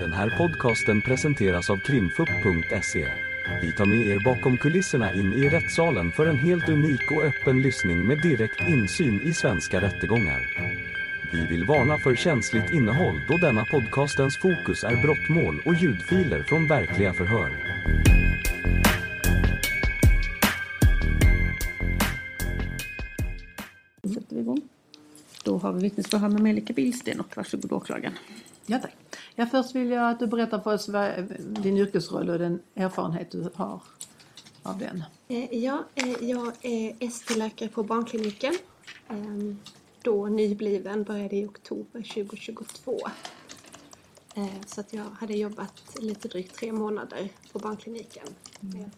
Den här podcasten presenteras av krimfupp.se. Vi tar med er bakom kulisserna in i rättssalen för en helt unik och öppen lyssning med direkt insyn i svenska rättegångar. Vi vill varna för känsligt innehåll då denna podcastens fokus är brottmål och ljudfiler från verkliga förhör. sätter vi igång. Då har vi vittnesförhör med Melika Billsten och varsågod åklagaren. Ja, tack. Ja, först vill jag att du berättar för oss vad, din yrkesroll och den erfarenhet du har av den. Eh, Ja, eh, jag är ST-läkare på barnkliniken. Ehm, Då nybliven, började i oktober 2022. Eh, Så att jag hade jobbat lite drygt tre månader på barnkliniken träffade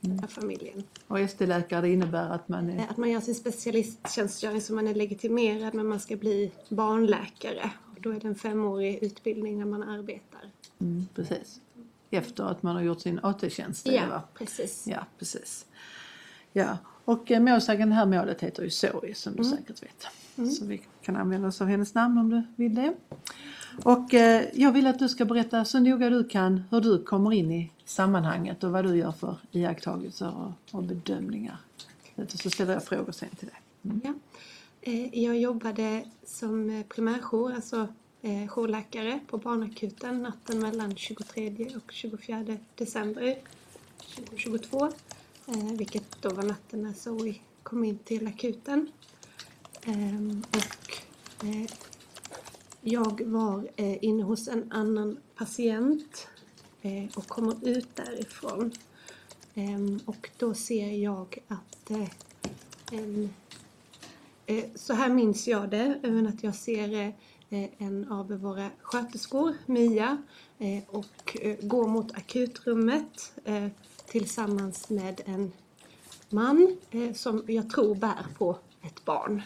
den här familjen. Och ST-läkare innebär att man är... Eh, Att man gör sin specialisttjänstgöring så man är legitimerad men man ska bli barnläkare. Då är det en femårig utbildning när man arbetar. Mm, precis. Efter att man har gjort sin AT-tjänst. Ja, va? precis. Ja, precis. Ja, och eh, målsäganden det här målet heter ju Zoe som du Mm. säkert vet. Så vi kan använda oss av hennes namn om du vill det. Och eh, jag vill att du ska berätta så noga du kan hur du kommer in i sammanhanget och vad du gör för iakttagelser och, och bedömningar. Så ställer jag frågor sen till dig. Ja. Eh, jag jobbade som eh, primärjour, alltså eh, jourläkare på barnakuten natten mellan 23 och 24 december 2022. Vilket då var natten när Zoe kom in till akuten. Ehm, och jag var inne hos en annan patient och kommer ut därifrån. Ehm, och då ser jag att en Eh, så här minns jag det, även att jag ser eh, eh, en av våra sköterskor, Mia, och går mot akutrummet tillsammans med en man som jag tror bär på ett barn.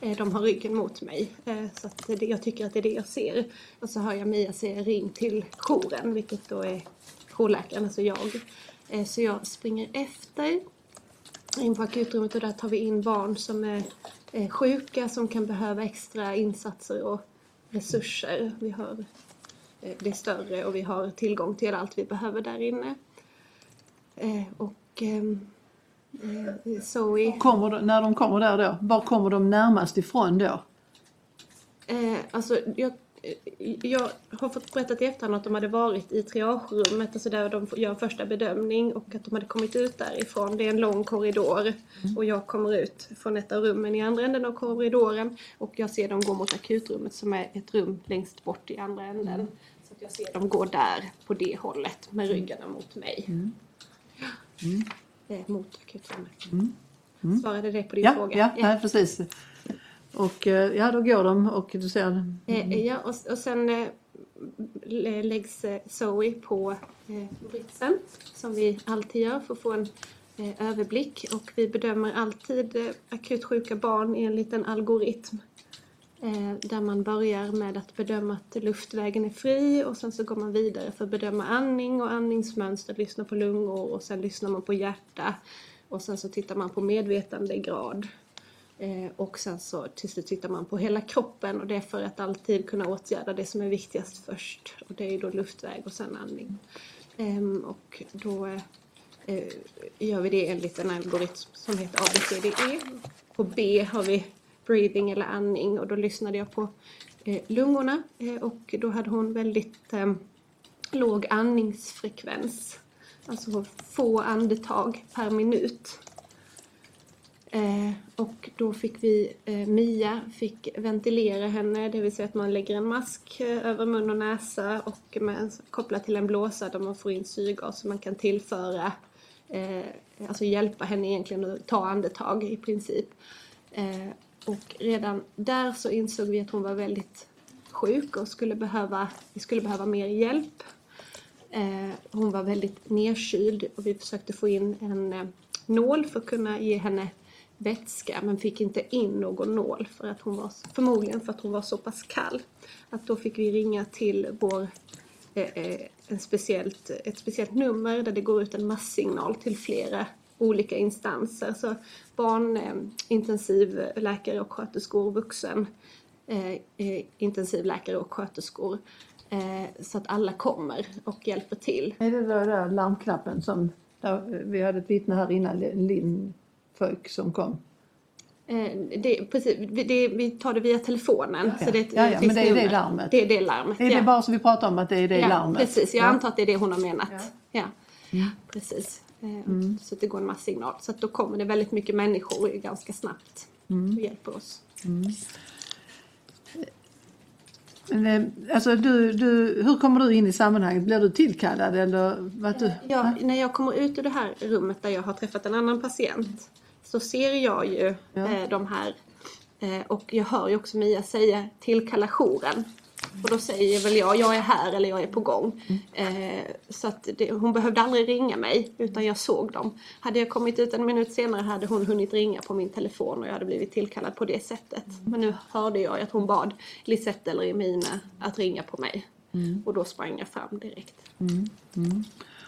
De har ryggen mot mig, så att det, jag tycker att det är det jag ser. Och så hör jag Mia säga ring till jouren, vilket då är jourläkaren, alltså jag. Så jag springer efter in på akutrummet och där tar vi in barn som är eh, sjuka som kan behöva extra insatser och resurser. Vi har eh, det är större och vi har tillgång till allt vi behöver där inne. Eh, och ehm, eh, Zoe, Kommer när de kommer där då, var kommer de närmast ifrån då? eh, alltså jag, eh, jag har fått berättat i efterhand att de hade varit i triagerummet, alltså där de gör en första bedömning och att de hade kommit ut därifrån. Det är en lång korridor och jag kommer ut från ett av rummen i andra änden av korridoren och jag ser dem gå mot akutrummet som är ett rum längst bort i andra änden. Så att jag ser dem gå där på det hållet med ryggarna mot mig. Eh, mot akutrummet. Svarade det på din Ja, fråga? ja, nej, precis. Och eh, ja, då går de och du ser Mm. ja, och, och sen läggs Zoe på britsen som vi alltid gör för att få en överblick. Och vi bedömer alltid akut sjuka barn i en liten algoritm. Där man börjar med att bedöma att luftvägen är fri och sen så går man vidare för att bedöma andning och andningsmönster, lyssna på lungor och sen lyssnar man på hjärta. Och sen så tittar man på medvetandegrad. Eh, och sen så till slut tittar man på hela kroppen och det är för att alltid kunna åtgärda det som är viktigast först. Och det är ju då luftväg och sen andning. Ehm, och då eh, gör vi det enligt en algoritm som heter ABCDE. På B har vi breathing eller andning och då lyssnade jag på eh, lungorna och då hade hon väldigt ehm, låg andningsfrekvens. Alltså få andetag per minut. Eh, och då fick vi, eh, Mia fick ventilera henne, det vill säga att man lägger en mask eh, över mun och näsa och med, kopplat till en blåsa där man får in syrgas så man kan tillföra, eh, alltså hjälpa henne egentligen att ta andetag i princip. Eh, och redan där så insåg vi att hon var väldigt sjuk och skulle behöva, vi skulle behöva mer hjälp. Eh, hon var väldigt nedkyld och vi försökte få in en eh, nål för att kunna ge henne vätska men fick inte in någon nål för att hon var, förmodligen för att hon var så pass kall. Att då fick vi ringa till vår, eh, eh, en speciellt, ett speciellt nummer där det går ut en masssignal till flera olika instanser. Så barn, eh, intensivläkare och sköterskor, vuxen, eh, eh intensivläkare och sköterskor. Eh, så att alla kommer och hjälper till. Är det då där eh, larmknappen som, där, vi hade ett vittne här innan, Linn Föök som kom? Eh, det, precis, vi- det, vi tar det via telefonen. Ja, Så det ja, ja, men det är det larmet. Det är det larmet. Det är ja. det bara som vi pratar om att det är det ja, larmet? Precis, jag Ja. antar att det är det hon har menat. Ja. Ja, precis. Eh, Mm. Så att det går en masssignal. Så att då kommer det väldigt mycket människor ganska snabbt Mm. och hjälper oss. Men, eh, alltså du, du, hur kommer du in i sammanhanget? Blir du tillkallad eller? Vad du, Ja, när jag kommer ut ur det här rummet där jag har träffat en annan patient så ser jag ju Ja. eh, de här eh, och jag hör ju också Mia säga tillkalla jouren. Och då säger väl jag, jag är här eller jag är på gång. Eh, så att det, hon behövde aldrig ringa mig utan jag såg dem. Hade jag kommit ut en minut senare hade hon hunnit ringa på min telefon och jag hade blivit tillkallad på det sättet. Men nu hörde jag att hon bad Lisette eller Emina att ringa på mig. Och då sprang jag fram direkt.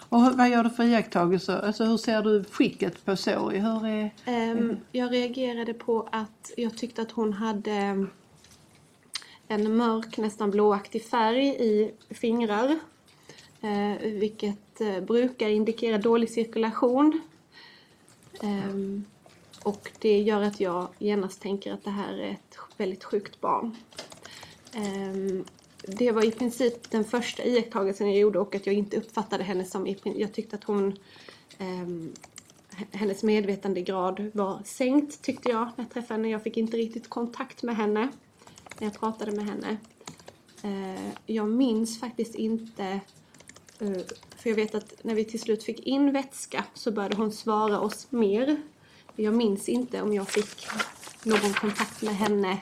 Och vad gör du för iakttagelser? Alltså hur ser du skicket på Zoe? Hur är... Ehm, jag reagerade på att jag tyckte att hon hade en mörk, nästan blåaktig färg i fingrar. Eh, vilket eh, brukar indikera dålig cirkulation. Ehm, och det gör att jag genast tänker att det här är ett väldigt sjukt barn. Det var i princip den första iakttagelsen jag gjorde och att jag inte uppfattade henne som... Jag tyckte att hon... Ehm, hennes medvetandegrad var sänkt tyckte jag när jag träffade henne. Jag fick inte riktigt kontakt med henne när jag pratade med henne. Eh, jag minns faktiskt inte, eh, för jag vet att när vi till slut fick in vätska så började hon svara oss mer. Jag minns inte om jag fick någon kontakt med henne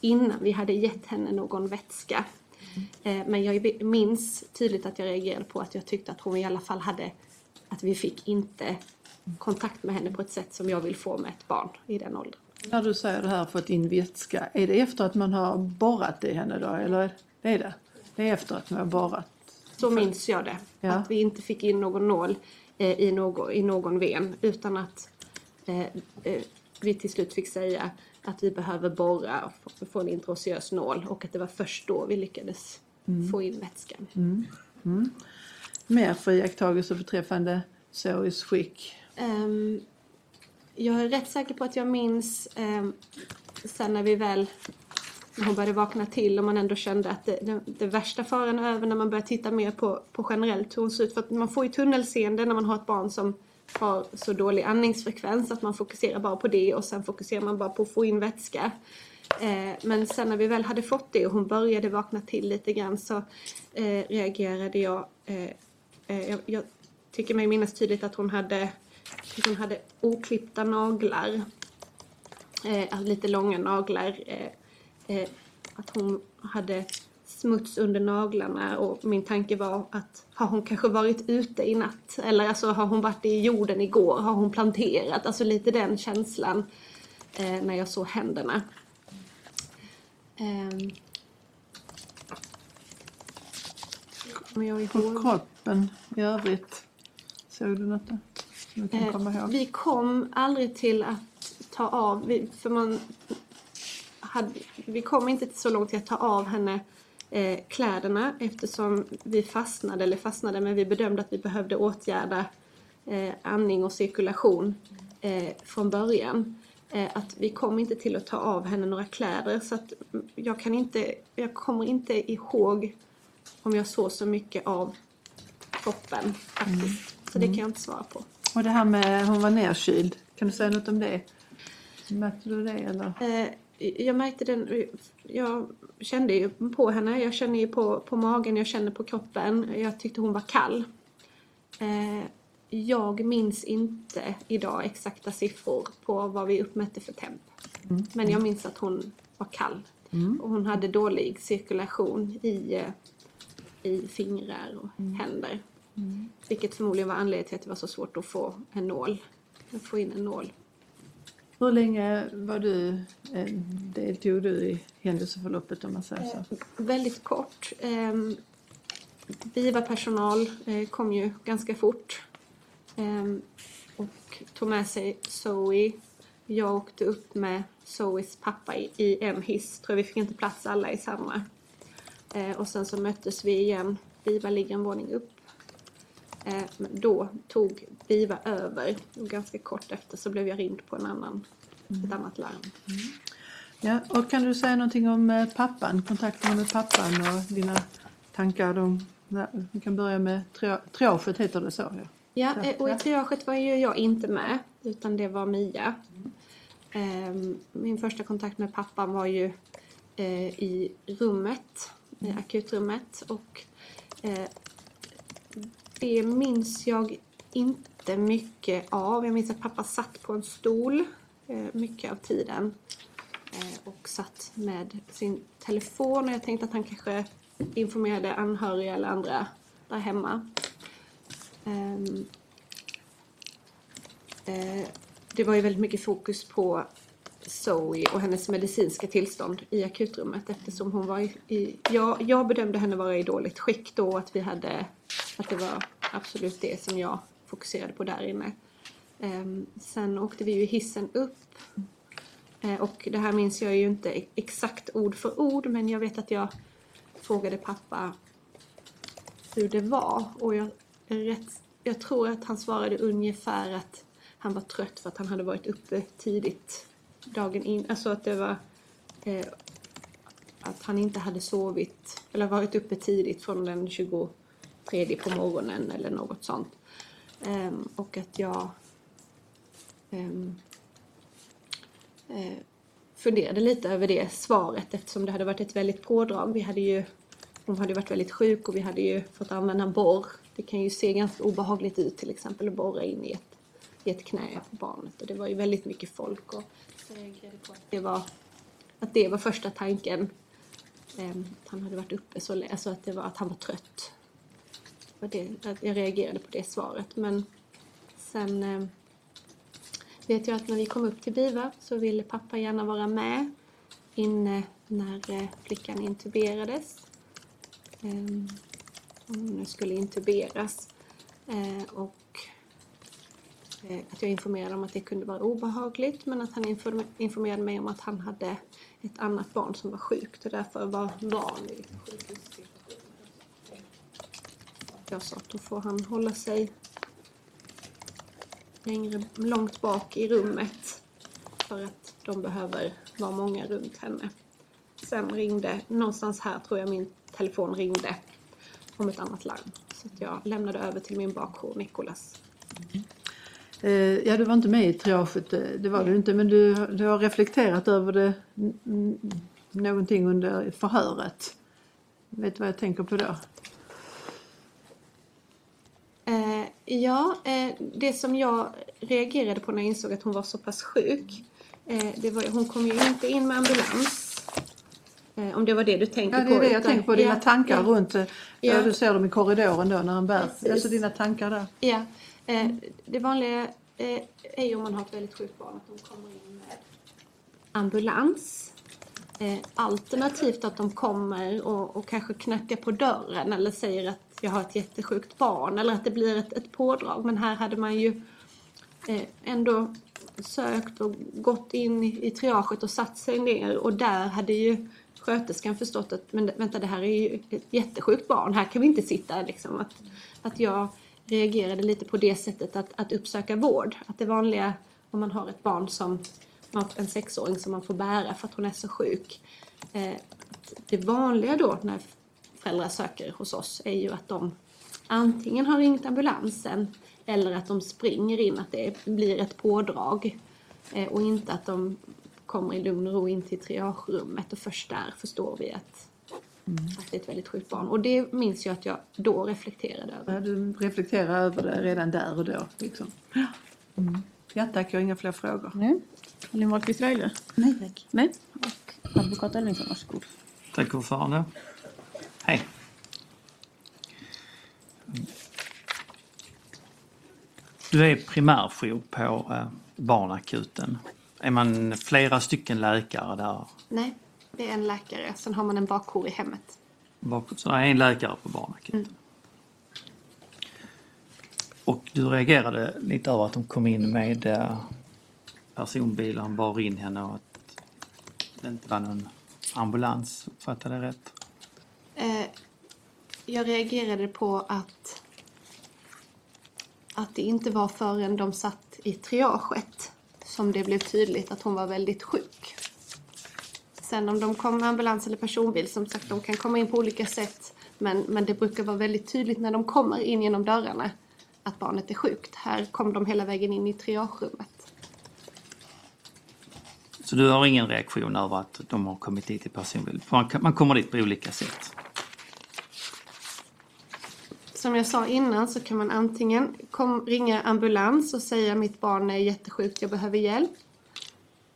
innan vi hade gett henne någon vätska. Eh, Men jag minns tydligt att jag reagerade på att jag tyckte att hon i alla fall hade, att vi fick inte kontakt med henne på ett sätt som jag vill få med ett barn i den åldern. När du säger det här fått in vätska, är det efter att man har borrat i henne då? Eller det är det? Det är efter att man har borrat? Så minns jag det. Ja. Att vi inte fick in någon nål eh, i, någon, i någon ven utan att eh, vi till slut fick säga att vi behöver borra och få, en introduciös nål och att det var först då vi lyckades få in vätskan. Mer för iakttagelser beträffande Zoes skick? Ehm, jag är rätt säker på att jag minns ehm, sen när vi väl när hon började vakna till och man ändå kände att det, det, det värsta faran är över när man börjar titta mer på, på generellt hur hon ser ut. För att man får ju tunnelseende när man har ett barn som har så dålig andningsfrekvens att man fokuserar bara på det och sen fokuserar man bara på att få in vätska. Eh, men sen när vi väl hade fått det och hon började vakna till lite grann så eh, reagerade eh, jag. Jag, tycker mig minnas tydligt att hon hade, hon hade oklippta naglar. Alltså lite långa naglar. Att hon hade smuts under naglarna och min tanke var att har hon kanske varit ute i natt? Eller alltså har hon varit i jorden igår? Har hon planterat? Alltså lite den känslan eh, när jag såg händerna. Ehm. Kommer jag ihåg? kroppen i övrigt? Såg du något där? Som du kan komma Eh, vi kom aldrig till att ta av, vi, för man hade, vi kom inte så långt till att ta av henne eh, kläderna eftersom vi fastnade, eller fastnade, men vi bedömde att vi behövde åtgärda eh, andning och cirkulation eh, från början. Eh, att vi kom inte till att ta av henne några kläder så att jag kan inte, jag kommer inte ihåg om jag såg så mycket av kroppen faktiskt. Så det kan jag inte svara på. Och det här med hon var nerkyld, kan du säga något om det? Märkte du det eller? Eh, jag märkte den, jag kände ju på henne, jag kände ju på, på magen, jag kände på kroppen. Jag tyckte hon var kall. Eh, jag minns inte idag exakta siffror på vad vi uppmätte för temp. Men jag minns att hon var kall. Och hon hade dålig cirkulation i, i fingrar och händer. Vilket förmodligen var anledningen till att det var så svårt att få en nål. Att få in en nål. Hur länge var du, eh, deltog du i händelseförloppet om man säger så? Eh, väldigt kort. Ehm, Viva-personal eh, kom ju ganska fort ehm, och tog med sig Zoe. Jag åkte upp med Zoes pappa i, i en hiss. Tror jag vi fick inte plats alla i samma. Eh, och sen så möttes vi igen. Viva ligger en våning upp. Eh, men då tog Viva över och ganska kort efter så blev jag ringd på en annan, ett annat larm. Ja, och kan du säga någonting om eh, pappan, kontakterna med pappan och dina tankar? om... ja, Vi kan börja med tria- triaget, heter det så? Ja. Ja, eh, och i triaget var ju jag inte med utan det var Mia. Ehm, Min första kontakt med pappan var ju i rummet, i akutrummet och det minns jag inte mycket av. Jag minns att pappa satt på en stol eh, mycket av tiden eh, och satt med sin telefon och jag tänkte att han kanske informerade anhöriga eller andra där hemma. Ehm, eh, det var ju väldigt mycket fokus på Zoe och hennes medicinska tillstånd i akutrummet eftersom hon var i, i jag, jag bedömde henne vara i dåligt skick då att vi hade att det var absolut det som jag fokuserade på där inne. Ehm, sen åkte vi ju hissen upp eh, och det här minns jag ju inte exakt ord för ord men jag vet att jag frågade pappa hur det var och jag, rätt, jag tror att han svarade ungefär att han var trött för att han hade varit uppe tidigt dagen innan, Alltså att det var eh, att han inte hade sovit eller varit uppe tidigt från den 23 på morgonen eller något sånt. Um, och att jag um, uh, funderade lite över det svaret eftersom det hade varit ett väldigt pådrag. Vi hade ju, hon hade varit väldigt sjuk och vi hade ju fått använda borr. Det kan ju se ganska obehagligt ut till exempel att borra in i ett, i ett knä på barnet och det var ju väldigt mycket folk och jag reagerade på att det var, att det var första tanken. Um, att han hade varit uppe så länge, alltså att det var att han var trött. Var det, att jag reagerade på det svaret men sen eh, vet jag att när vi kom upp till BIVA så ville pappa gärna vara med inne när eh, flickan intuberades. Eh, om Hon skulle intuberas. Eh, Och eh, att jag informerade om att det kunde vara obehagligt men att han informerade mig om att han hade ett annat barn som var sjukt och därför var van vid sjukhus. Jag sa att då får han hålla sig längre, långt bak i rummet för att de behöver vara många runt henne. Sen ringde, någonstans här tror jag min telefon ringde om ett annat larm. Så jag lämnade över till min bakjour Nikolas. Eh, Ja, du var inte med i triaget, eh, det var du inte, men du, du har reflekterat över det mm, mm, någonting under förhöret. Vet du vad jag tänker på då? Eh, ja, eh, det som jag reagerade på när jag insåg att hon var så pass sjuk. Eh, det var, hon kom ju inte in med ambulans. Eh, om det var det du tänkte Ja, på. det är det jag utan- tänker på, dina ja, tankar ja. runt, eh, Ja. ja. du ser dem i korridoren då när han bär, Precis. alltså dina tankar där. Ja, eh, det vanliga är ju om man har ett väldigt sjukt barn att de kommer in med ambulans. Eh, alternativt att de kommer och, och kanske knackar på dörren eller säger att jag har ett jättesjukt barn eller att det blir ett, ett pådrag. Men här hade man ju eh, ändå sökt och gått in i, i triaget och satt sig ner och där hade ju sköterskan förstått att men vänta det här är ju ett jättesjukt barn, här kan vi inte sitta liksom. Att, att jag reagerade lite på det sättet att, att uppsöka vård. Att det vanliga om man har ett barn som en sexåring som man får bära för att hon är så sjuk. Eh, det vanliga då när föräldrar söker hos oss är ju att de antingen har ringt ambulansen eller att de springer in, att det blir ett pådrag. Eh, och inte att de kommer i lugn och ro in till triagerummet och först där förstår vi att, att det är ett väldigt sjukt barn. Och det minns jag att jag då reflekterade över. Ja, du reflekterar över det redan där och då. Liksom. Ja. Mm. ja, tack. Jag har inga fler frågor. Nej. Elin Wahlqvist Reile? Nej tack. Nej. Och advokat Elvingsson, varsågod. Tack ordförande. Hej. Du är primärjour på eh, barnakuten. Är man flera stycken läkare där? Nej, det är en läkare. Sen har man en bakjour i hemmet. Så det är en läkare på barnakuten. Och du reagerade lite över att de kom in med eh, personbilen, bar in henne och att det inte var någon ambulans. Fattade jag rätt? Eh, jag reagerade på att, att det inte var förrän de satt i triaget som det blev tydligt att hon var väldigt sjuk. Sen om de kom med ambulans eller personbil, som sagt, de kan komma in på olika sätt. Men, men det brukar vara väldigt tydligt när de kommer in genom dörrarna att barnet är sjukt. Här kom de hela vägen in i triagerummet. Så du har ingen reaktion över att de har kommit dit i personbil? Man, man kommer dit på olika sätt. Som jag sa innan så kan man antingen kom, ringa ambulans och säga mitt barn är jättesjukt, jag behöver hjälp.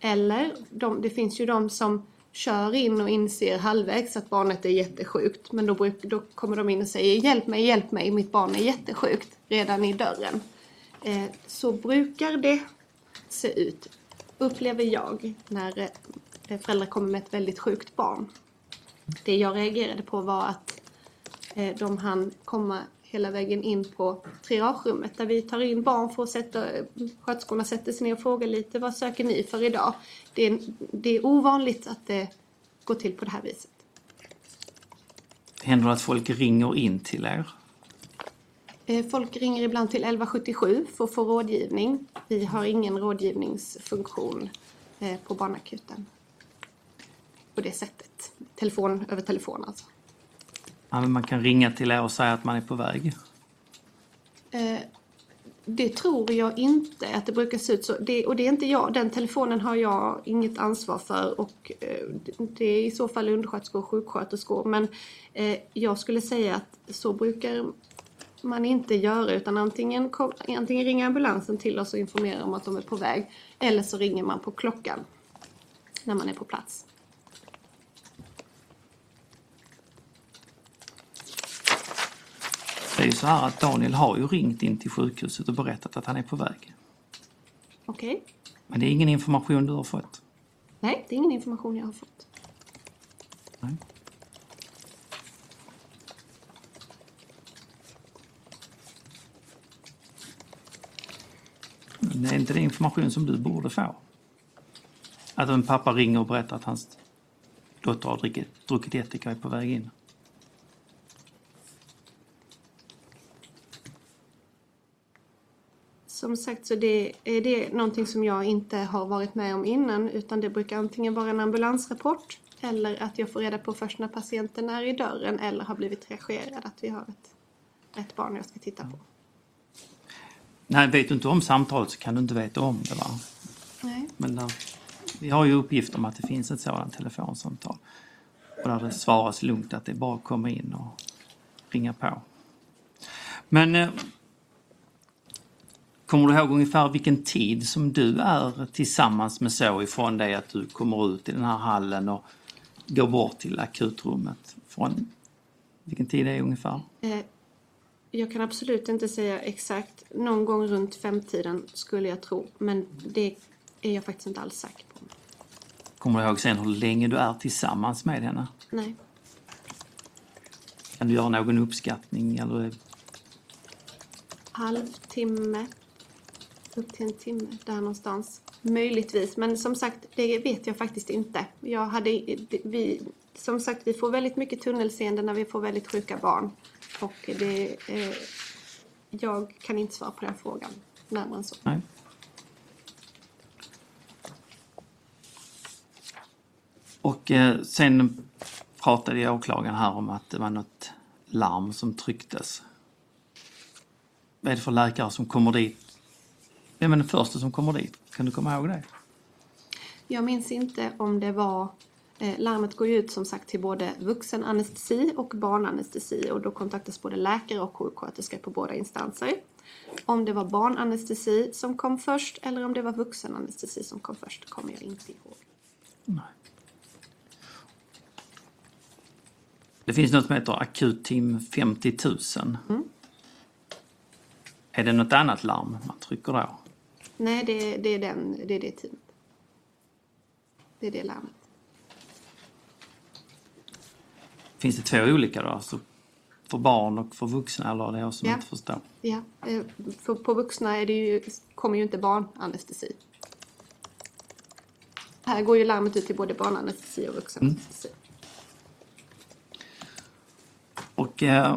Eller de, det finns ju de som kör in och inser halvvägs att barnet är jättesjukt. Men då, bruk, då kommer de in och säger hjälp mig, hjälp mig, mitt barn är jättesjukt redan i dörren. Eh, så brukar det se ut, upplever jag, när eh, föräldrar kommer med ett väldigt sjukt barn. Det jag reagerade på var att eh, de hann komma hela vägen in på triagerummet där vi tar in barn för att sätta, sköterskorna sätter sig ner och frågar lite vad söker ni för idag? Det är, det är ovanligt att det går till på det här viset. Händer det att folk ringer in till er? Eh, Folk ringer ibland till 1177 för att få rådgivning. Vi har ingen rådgivningsfunktion eh, på barnakuten. På det sättet. Telefon över telefon alltså. Ja, men man kan ringa till er och säga att man är på väg. Eh, Det tror jag inte att det brukar se ut så. Det, och det är inte jag. Den telefonen har jag inget ansvar för. Och eh, det är i så fall undersköterskor och sjuksköterskor. Men eh, jag skulle säga att så brukar man inte göra. Utan antingen, kom, antingen ringer ambulansen till oss och informerar om att de är på väg. Eller så ringer man på klockan. När man är på plats. Det är ju så här att Daniel har ju ringt in till sjukhuset och berättat att han är på väg. Okej? Men det är ingen information du har fått. Nej, det är ingen information jag har fått. Nej. Men det är inte det information som du borde få. Att en pappa ringer och berättar att hans dotter har druckit, druckit ättika och är på väg in. Som sagt så det är det någonting som jag inte har varit med om innan utan det brukar antingen vara en ambulansrapport eller att jag får reda på först när patienten är i dörren eller har blivit reagerad att vi har ett, ett barn jag ska titta på. Nej, vet du inte om samtalet så kan du inte veta om det. Va? Nej. Men där, vi har ju uppgift om att det finns ett sådant telefonsamtal. Och där det svaras lugnt att det är bara att komma in och ringa på. Men eh, kommer du ihåg ungefär vilken tid som du är tillsammans med så ifrån det att du kommer ut i den här hallen och går bort till akutrummet? Från vilken tid det är ungefär? Eh, jag kan absolut inte säga exakt. Någon gång runt femtiden skulle jag tro. Men det är jag faktiskt inte alls säker på. Kommer du ihåg sen hur länge du är tillsammans med henne? Nej. Kan du göra någon uppskattning eller halvtimme, upp till en timme där någonstans. Möjligtvis, men som sagt, det vet jag faktiskt inte. Jag hade, vi, som sagt, vi får väldigt mycket tunnelseende när vi får väldigt sjuka barn. Och det, eh, jag kan inte svara på den frågan närmare än så. Nej. Och eh, sen pratade åklagaren här om att det var något larm som trycktes. Vad är det för läkare som kommer dit? Vem är den första som kommer dit? Kan du komma ihåg det? Jag minns inte om det var eh, Larmet går ju ut som sagt till både vuxenanestesi och barnanestesi och då kontaktas både läkare och sjuksköterska på båda instanser. Om det var barnanestesi som kom först eller om det var vuxenanestesi som kom först kommer jag inte ihåg. Det finns något som heter akutteam 50 000. Är det något annat larm man trycker då? Nej, det, det, är, den, det är det teamet. Det är det larmet. Finns det två olika då? Alltså för barn och för vuxna eller är det jag som Ja. inte förstår? Ja, eh, för på vuxna är det ju, kommer ju inte barnanestesi. Här går ju larmet ut till både barnanestesi och vuxenanestesi. Och Och eh,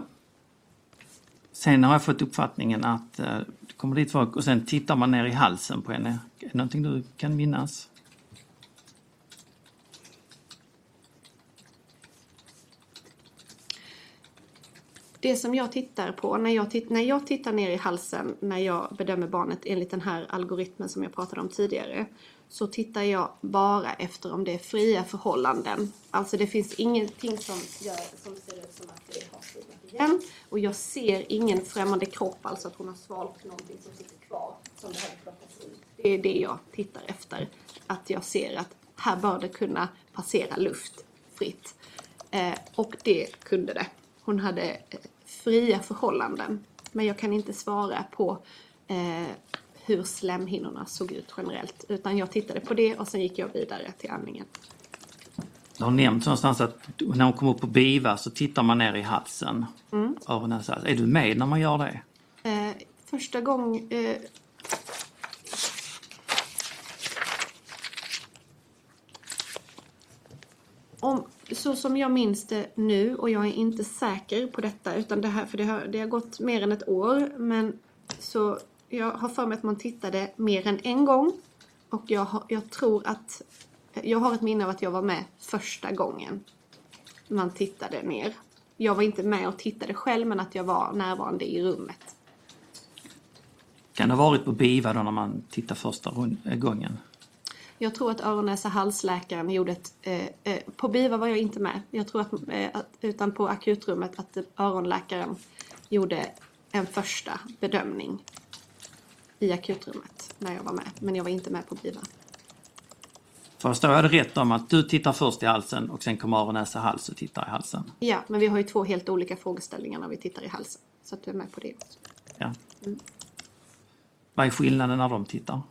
sen har jag fått uppfattningen att eh, kommer dit folk och sen tittar man ner i halsen på henne. Är det någonting du kan minnas? Det som jag tittar på när jag, titt, när jag tittar ner i halsen när jag bedömer barnet enligt den här algoritmen som jag pratade om tidigare så tittar jag bara efter om det är fria förhållanden. Alltså det finns ingenting som, gör, som ser ut som att det har förhållanden igen och jag ser ingen främmande kropp, alltså att hon har svalt någonting som sitter kvar som behöver plockas ut. Det är det jag tittar efter. Att jag ser att här bör det kunna passera luft fritt. Eh, och det kunde det. Hon hade eh, fria förhållanden. Men jag kan inte svara på eh, hur slemhinnorna såg ut generellt. Utan jag tittade på det och sen gick jag vidare till andningen. Det har nämnts någonstans att när hon kommer upp på BIVA så tittar man ner i halsen. Mm. Öronen så här. Är du med när man gör det? Eh, första gången... Eh, om, så som jag minns det nu, och jag är inte säker på detta, utan det här, för det har, det har gått mer än ett år, men så jag har för mig att man tittade mer än en gång. Och jag, har, jag tror att, jag har ett minne av att jag var med första gången man tittade ner. Jag var inte med och tittade själv, men att jag var närvarande i rummet. Kan det ha varit på BIVA då när man tittar första rund- gången? Jag tror att öron, näsa, halsläkaren gjorde ett... Eh, eh, på BIVA var jag inte med. Jag tror att, eh, utan på akutrummet att öronläkaren gjorde en första bedömning i akutrummet när jag var med. Men jag var inte med på BIVA. Förstår jag det rätt om att du tittar först i halsen och sen kommer öron, näsa, hals och tittar i halsen? Ja, men vi har ju två helt olika frågeställningar när vi tittar i halsen. Så att du är med på det också. Ja. Vad är skillnaden när de tittar?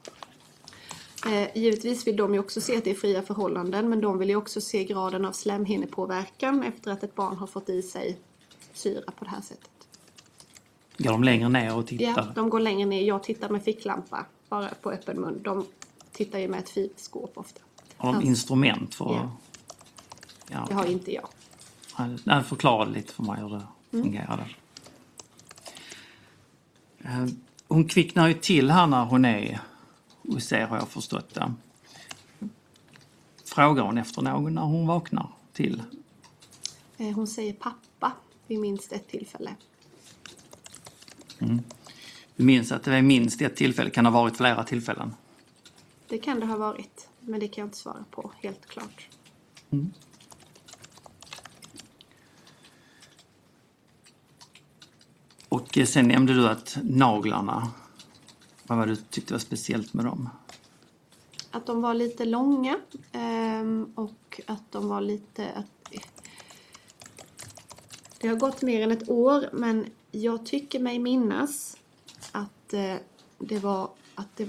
Eh, givetvis vill de ju också se att det är fria förhållanden men de vill ju också se graden av slemhinnepåverkan efter att ett barn har fått i sig syra på det här sättet. Går de längre ner och tittar? Ja, de går längre ner. Jag tittar med ficklampa bara på öppen mun. De tittar ju med ett filskåp ofta. Har de Ja. instrument för Ja. Det har inte jag. Nej, förklara lite för mig hur det Mm. fungerade. Eh, Hon kvicknar ju till här när hon är hos er har jag förstått det. Frågar hon efter någon när hon vaknar till? Eh, Hon säger pappa vid minst ett tillfälle. Du minns att det är minst ett tillfälle, kan det ha varit flera tillfällen? Det kan det ha varit, men det kan jag inte svara på helt klart. Och eh, sen nämnde du att naglarna, vad var det du tyckte var speciellt med dem? Att de var lite långa ehm, och att de var lite... Att, det har gått mer än ett år men jag tycker mig minnas att eh, det var att det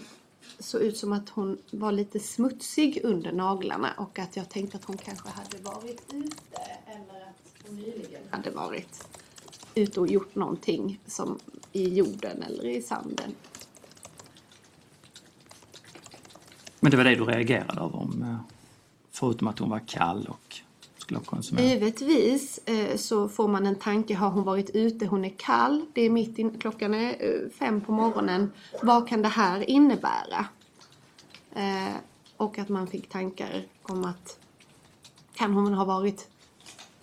såg ut som att hon var lite smutsig under naglarna och att jag tänkte att hon kanske hade varit ute eller att hon nyligen hade varit ute och gjort någonting som i jorden eller i sanden. Men det var det du reagerade över, om, eh, förutom att hon var kall och? Givetvis eh, så får man en tanke, har hon varit ute, hon är kall, det är mitt in, klockan är eh, fem på morgonen, vad kan det här innebära? Eh, och att man fick tankar om att kan hon ha varit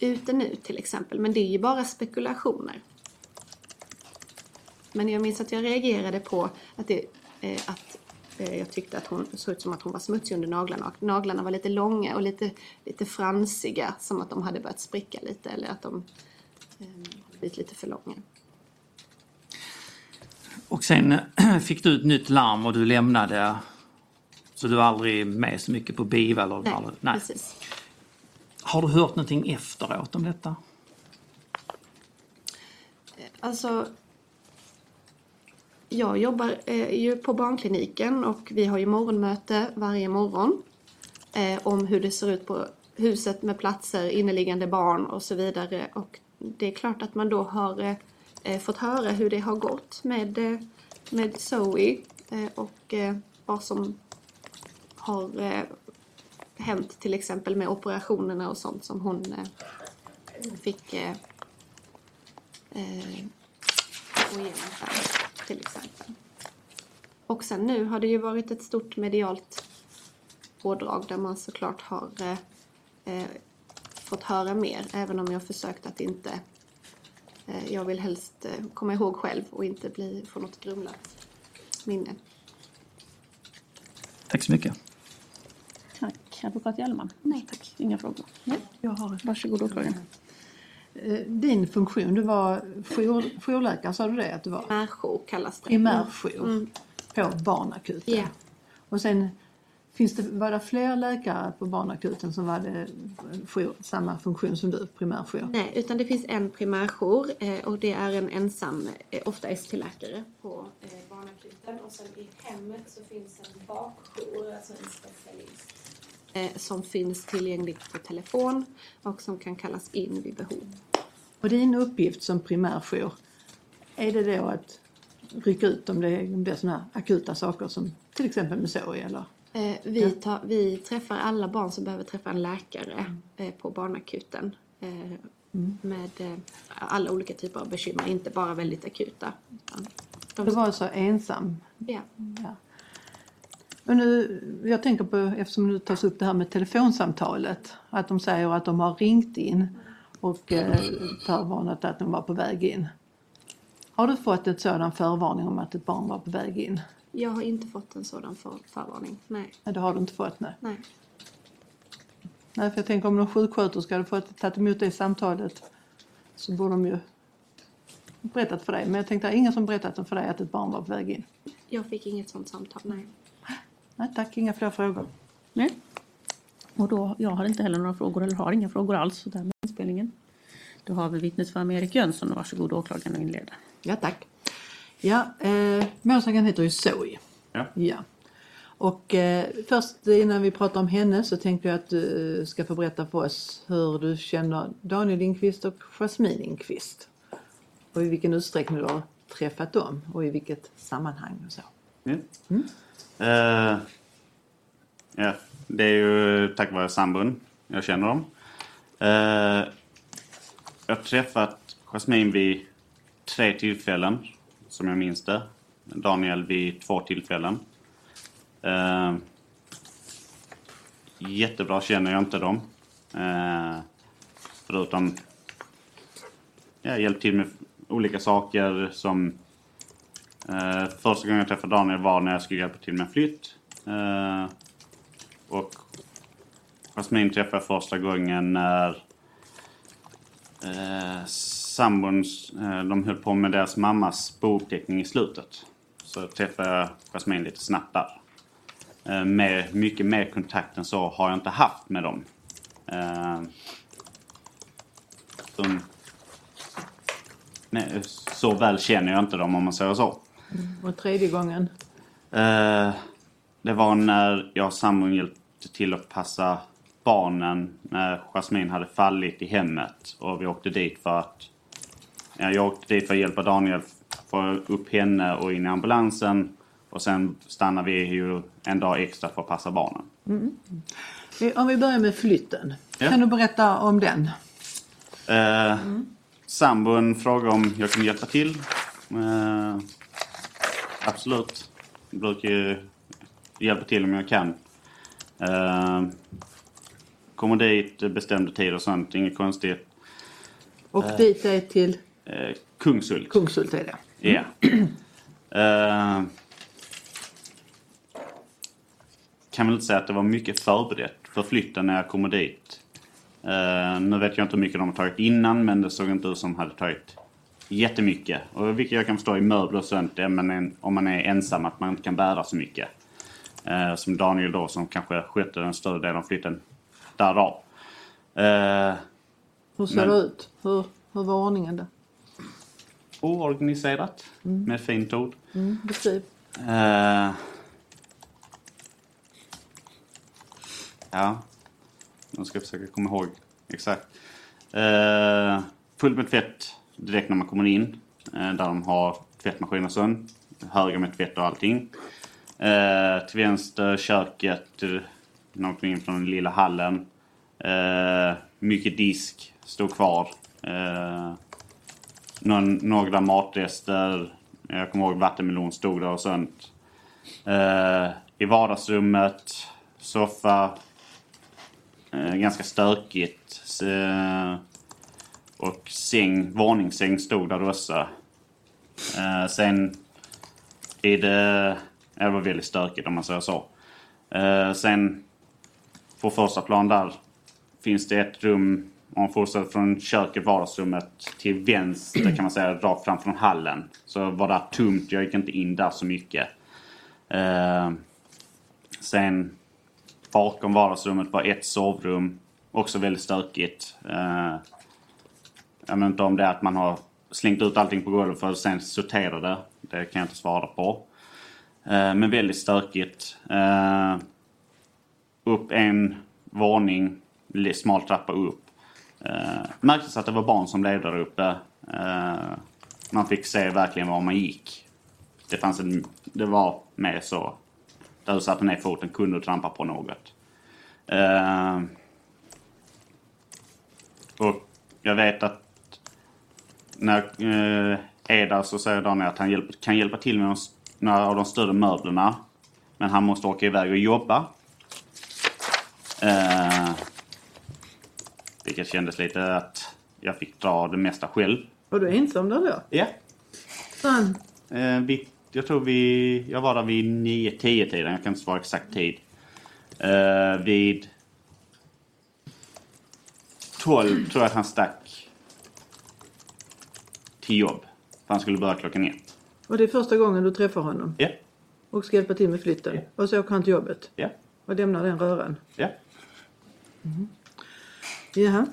ute nu till exempel, men det är ju bara spekulationer. Men jag minns att jag reagerade på att, det, att jag tyckte att hon såg ut som att hon var smutsig under naglarna. Och naglarna var lite långa och lite, lite fransiga, som att de hade börjat spricka lite eller att de eh, blivit lite för långa. Och sen eh, fick du ett nytt larm och du lämnade så du var aldrig med så mycket på BIVA? Eller Nej, aldrig, nej. precis. Har du hört någonting efteråt om detta? Alltså, jag jobbar eh, ju på barnkliniken och vi har ju morgonmöte varje morgon eh, om hur det ser ut på huset med platser, inneliggande barn och så vidare. Och det är klart att man då har eh, eh fått höra hur det har gått med, eh, med Zoe eh, och eh, vad som har eh, hänt till exempel med operationerna och sånt som hon eh, fick eh, eh, gå igenom Här till exempel. Och sen nu har det ju varit ett stort medialt pådrag där man såklart har eh, eh, fått höra mer, även om jag försökt att inte... Eh, jag vill helst eh, komma ihåg själv och inte bli, få något grumlat minne. Tack så mycket. Tack. Advokat Hjelman? Nej tack. Inga frågor? Nej. Jag har. Varsågod åklagaren. Eh, Din funktion, du var jour, jourläkare, sa du det att du var? Primärjour kallas det. Primärjour Mm. på barnakuten. Ja. Och sen finns det, var det fler läkare på barnakuten som hade jour, samma funktion som du, primärjour? Nej, utan det finns en primärjour eh, och det är en ensam, eh, ofta ST-läkare på barnakuten. Och sen i hemmet så finns en bakjour, alltså en specialist. Som finns tillgängligt på telefon och som kan kallas in vid behov. Och din uppgift som primärjour, är det då att rycka ut om det blir sådana här akuta saker som till exempel med sorg eller? Eh, vi, tar, vi träffar alla barn som behöver träffa en läkare eh, på barnakuten. Eh, Med eh, alla olika typer av bekymmer, inte bara väldigt akuta. de- Du var alltså ensam? ja. Ja. Och nu, jag tänker på, eftersom du tas upp det här med telefonsamtalet, att de säger att de har ringt in och eh, förvarnat att de var på väg in. Har du fått ett sådan förvarning om att ett barn var på väg in? Jag har inte fått en sådan för, förvarning. Nej. Nej, det har du inte fått. Nej. Nej. nej, för jag tänker om någon sjuksköterska hade fått tagit emot det samtalet så borde de ju berättat för dig. Men jag tänkte, det är ingen som berättat för dig att ett barn var på väg in. Jag fick inget sånt samtal. Nej. Nej tack, inga fler frågor. Nej. Och då, jag har inte heller några frågor eller har inga frågor alls. Så därmed är inspelningen. Då har vi vittnesförhör med Erik Jönsson. Varsågod åklagaren och inleda. Ja, tack. Ja, eh, målsägaren heter ju Zoe. Ja. ja. Och eh, först innan vi pratar om henne så tänkte jag att du ska få berätta för oss hur du känner Daniel Lindqvist och Jasmine Lindqvist. Och i vilken utsträckning du har träffat dem och i vilket sammanhang och så. Ja. Eh, ja, det är ju tack vare sambon jag känner dem. Eh, jag har träffat Jasmine vid tre tillfällen, som jag minns det. Daniel vid två tillfällen. Eh, jättebra känner jag inte dem. Eh, förutom ja, hjälpt till med olika saker som Eh, första gången jag träffade Daniel var när jag skulle hjälpa till med en flytt. Eh, och Jasmine träffade jag första gången när eh, sambon, eh, de höll på med deras mammas bouppteckning i slutet. Så träffade jag Jasmine lite snabbt där. Eh, med, mycket mer kontakt än så har jag inte haft med dem. Eh, de, nej, så väl känner jag inte dem om man säger så. Och tredje gången, Eh, det var när jag och sambon hjälpte till att passa barnen när Jasmine hade fallit i hemmet. Och vi åkte dit för att... Ja, jag åkte dit för att hjälpa Daniel få upp henne och in i ambulansen. Och sen stannade vi ju en dag extra för att passa barnen. Eh, om vi börjar med flytten. Ja. Kan du berätta om den? Eh, Sambon frågade om jag kunde hjälpa till. Eh, absolut. Jag brukar ju hjälpa till om jag kan. Eh, kommer dit, bestämde tid och sånt, inget konstigt. Och dit är till Eh, Kungshult. Kungshult är det. Ja. Eh, kan väl inte säga att det var mycket förberett för flytten när jag kommer dit. Eh, nu vet jag inte hur mycket de har tagit innan men det såg inte ut som de hade tagit jättemycket. Och vilket jag kan förstå i möbler och sånt, det är man en, om man är ensam att man inte kan bära så mycket. Eh, som Daniel då som kanske skötte den större delen av flytten därav. Eh, Hur ser Men- det ut? Hur, hur var ordningen där? oorganiserat, med ett fint ord. Mm, beskriv. Eh, ja, nu ska jag försöka komma ihåg exakt. Eh, fullt med tvätt direkt när man kommer in. Eh, där de har tvättmaskin och sånt. Höga med tvätt och allting. Eh, till vänster köket, eh, någonting från den lilla hallen. Eh, mycket disk stod kvar. Eh, någon, några matrester. Jag kommer ihåg vattenmelon stod där och sånt. Eh, I vardagsrummet, soffa. Eh, ganska stökigt. Eh, och säng, våningssäng stod där också. Eh, sen i det... Det var väldigt stökigt om man säger så. Eh, sen på första plan där finns det ett rum, om man fortsätter från köket, vardagsrummet till vänster kan man säga, rakt fram från hallen. Så var det tomt, jag gick inte in där så mycket. Eh, sen bakom vardagsrummet var ett sovrum, också väldigt stökigt. Eh, jag vet inte om det är att man har slängt ut allting på golvet för att sen sortera det. Det kan jag inte svara på. Eh, men väldigt stökigt. Eh, upp en våning, smal trappa upp. Eh, märktes att det var barn som levde där uppe. Eh, man fick se verkligen var man gick. Det fanns en, det var mer så. Där du satte ner foten kunde du trampa på något. Eh, och jag vet att när jag eh, är där så säger Daniel att han hjälp, kan hjälpa till med några av de större möblerna. Men han måste åka iväg och jobba. Eh, vilket kändes lite att jag fick dra det mesta själv. Var du ensam där då? Ja. Fan. Eh, vi, jag tror vi... Jag var där vid 9-10 tiden. Jag kan inte svara exakt tid. Eh, vid 12 tror jag att han stack till jobb. För han skulle börja klockan ett. Och det är första gången du träffar honom Ja. och ska hjälpa till med flytten. Ja. Och så åker han till jobbet Ja. och lämnar den röran. Ja. Jaha.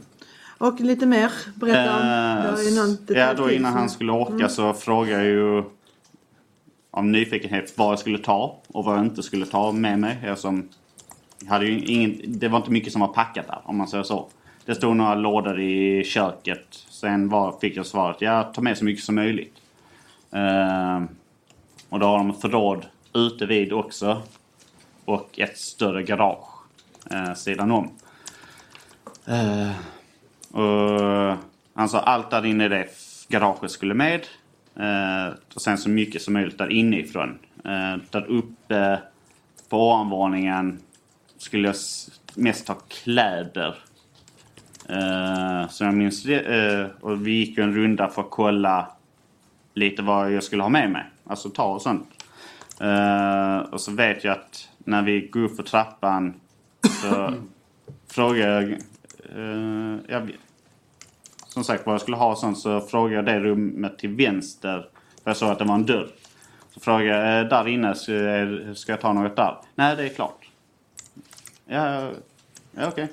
Och lite mer, berätta om. Eh, någon ja, då innan han skulle åka så frågade jag ju av nyfikenhet vad jag skulle ta och vad jag inte skulle ta med mig. Eftersom jag hade ju ingen, det var inte mycket som var packat där, om man säger så. Det stod några lådor i köket. Sen var, fick jag svaret, ja, ta med så mycket som möjligt. Eh, och då har de förråd ute vid också. Och ett större garage eh, sidan om. Eh, och han sa allt där inne i det garaget skulle med. Eh, och sen så mycket som möjligt där inifrån. Eh, där uppe på ovanvåningen skulle jag mest ha kläder. Eh, så jag minns det. Eh, och vi gick en runda för att kolla lite vad jag skulle ha med mig. Alltså ta och sånt. Eh, och så vet jag att när vi går upp för trappan så frågar jag... eh, jag som sagt, vad jag skulle ha sånt så frågade jag det rummet till vänster. För jag såg att det var en dörr. Så frågade jag, eh, där inne, ska jag, ska jag ta något där? Nej, det är klart. Ja, ja okej.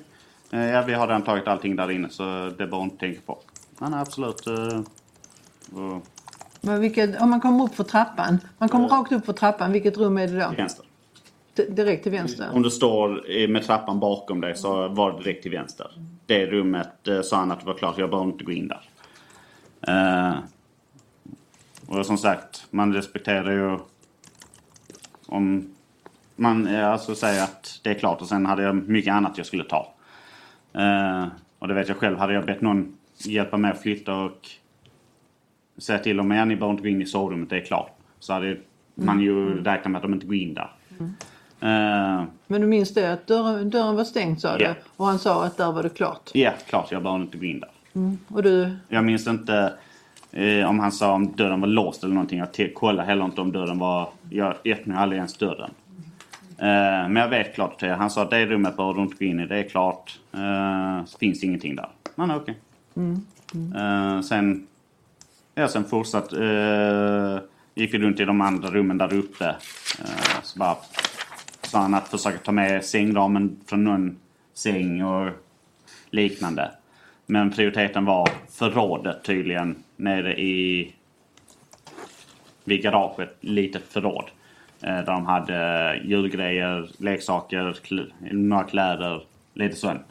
Eh, Ja, vi har redan tagit allting där inne så det behöver du inte tänka på. Nej, nej absolut. Men vilket, om man kommer upp för trappan, man kommer rakt upp för trappan, vilket rum är det då? Vänster. Direkt till vänster? Om du står med trappan bakom dig så var det direkt till vänster. Det rummet eh, sa han att det var klart, jag behöver inte gå in där. Eh, och som sagt, man respekterar ju om man eh, alltså säger att det är klart och sen hade jag mycket annat jag skulle ta. Eh, och det vet jag själv, hade jag bett någon hjälpa mig att flytta och säga till dem, ja ni behöver inte gå in i sovrummet, det är klart. Så hade man ju räknat med att de inte går in där. Eh, Men du minns det att dörren, dörren var stängd sa du? Ja. Och han sa att där var det klart? Ja, klart. Jag behöver inte gå in där. Och du, Jag minns inte eh, om han sa om dörren var låst eller någonting. Jag kollade heller inte om dörren var... Jag öppnade aldrig ens dörren. Eh, men jag vet klart till Han sa att det rummet behöver du inte gå in i. Det är klart. Eh, så finns ingenting där. Men okej. Eh, sen... Ja, sen fortsatt... Eh, gick vi runt i de andra rummen där uppe. Eh, så bara känslan att försöka ta med sängramen från någon säng och liknande. Men prioriteten var förrådet tydligen nere i vid garaget, litet förråd. Eh, där de hade julgrejer, leksaker, kl- några kläder, lite sånt.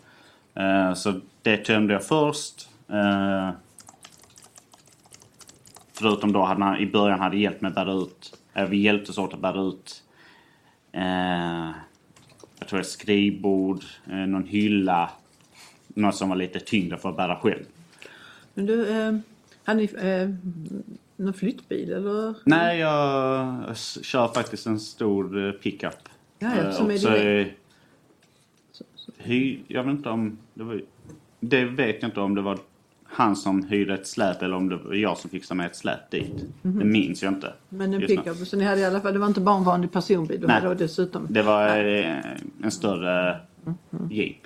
Eh, så det tömde jag först. Eh, förutom då hade man i början hade hjälpt mig att bära ut. Eh, vi hjälptes åt att bära ut. Eh, jag tror det är skrivbord, eh, någon hylla. Något som var lite tyngre för att bära själv. men du eh, Hade ni eh, någon flyttbil eller? Nej, jag kör faktiskt en stor eh, pickup. Ja, ja, Eh, som är så din- hy, Jag vet inte om... Det, var, det vet jag inte om det var han som hyrde ett släp eller om det var jag som fixade med ett släp dit. Mhm. Det minns jag inte. Men en pickup, så ni hade i alla fall, det var inte bara en vanlig personbil, du Nej. hade dessutom Det var eh, en större Mhm. jeep.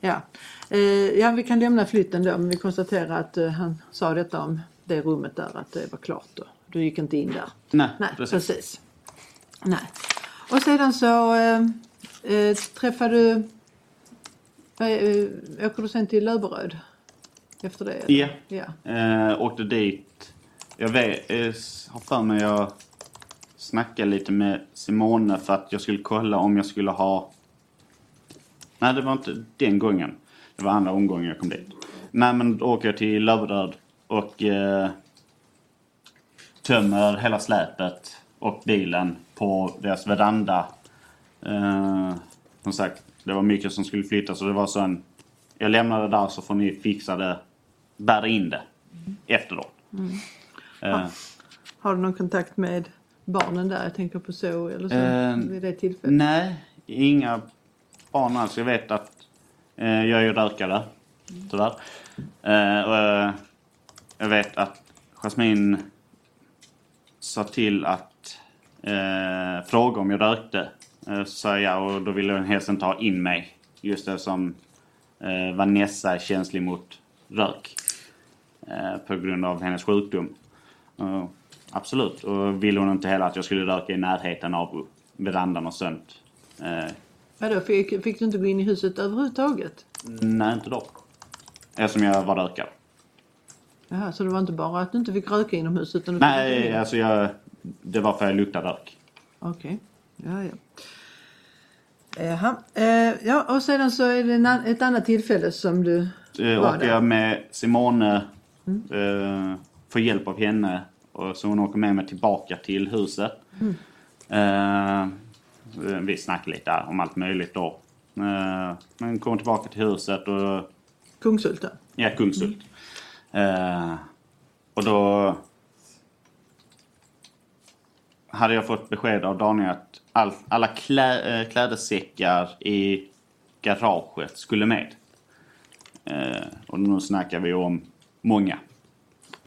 Ja. Eh, ja, vi kan lämna flytten då, men vi konstaterar att eh, han sa detta om det rummet där, att det var klart då. Du gick inte in där. Nej, Nej, precis. precis. Nej. Och sedan så eh, eh, träffade du, eh, åker du sen till Löberöd? Efter det? Ja. ja. Eh, åkte dit. Jag vet, eh, har för mig jag snackade lite med Simone för att jag skulle kolla om jag skulle ha... Nej, det var inte den gången. Det var andra omgången jag kom dit. Nej, men då åker jag till Löberöd och eh, tömmer hela släpet och bilen på deras veranda. Eh, som sagt, det var mycket som skulle flyttas och det var så en... Jag lämnar det där så får ni fixa det, bära in det efteråt. Eh, Har du någon kontakt med barnen där? Jag tänker på så eller så Eh, vid det tillfället. nej, inga barn alls. Jag vet att eh, jag är ju rökare, tyvärr. Eh, och, eh, jag vet att Jasmine sa till att eh, fråga om jag rökte. Eh, så jag och då ville hon helst inte ha in mig. Just det som eh, Vanessa är känslig mot rök. Eh, på grund av hennes sjukdom. Eh, absolut. Och ville hon inte heller att jag skulle röka i närheten av verandan och sånt. Eh, Vadå, fick, fick du inte gå in i huset överhuvudtaget? nej, inte då. Eftersom jag var rökare. Jaha, så det var inte bara att du inte fick röka inomhus utan du fick Nej, in? alltså jag... Det var för jag luktade rök. Okej, ja ja. Jaha. Ja, och sedan så är det ett annat tillfälle som du Eh, var åker där. jag med Simone, eh, får hjälp av henne. Och så hon åker med mig tillbaka till huset. Eh, vi snackar lite om allt möjligt då. Eh, men kommer tillbaka till huset och Kungsulta. Ja, Kungshult. Eh, och då hade jag fått besked av Daniel att all, alla klä, eh, klädsäckar i garaget skulle med. Eh, och nu snackar vi om många.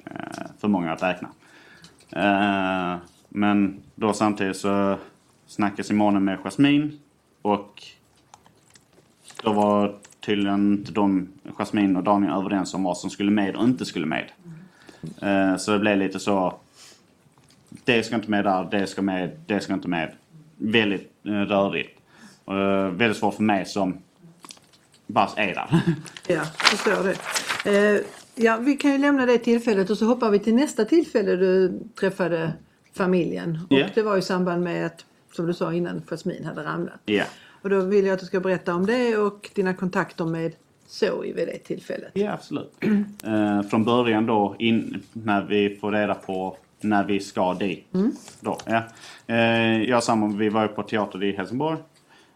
Eh, för många att räkna. Eh, men då samtidigt så snackade Simone med Jasmine och då var tydligen inte de, Jasmine och Daniel överens om vad som skulle med och inte skulle med. Eh, så det blev lite så. Det ska inte med där, det ska med, det ska inte med. Väldigt eh, rörigt. Och, eh, väldigt svårt för mig som bara är där. Ja, förstår det. Eh, Ja, vi kan ju lämna det tillfället och så hoppar vi till nästa tillfälle du träffade familjen. Och Ja. det var i samband med att, som du sa innan, Jasmine hade ramlat. Ja. Och då vill jag att du ska berätta om det och dina kontakter med Zoe vid det tillfället. Ja, absolut. Eh, från början då, in, när vi får reda på när vi ska dit. Då, ja. eh, jag och Sammo, vi var ju på teater i Helsingborg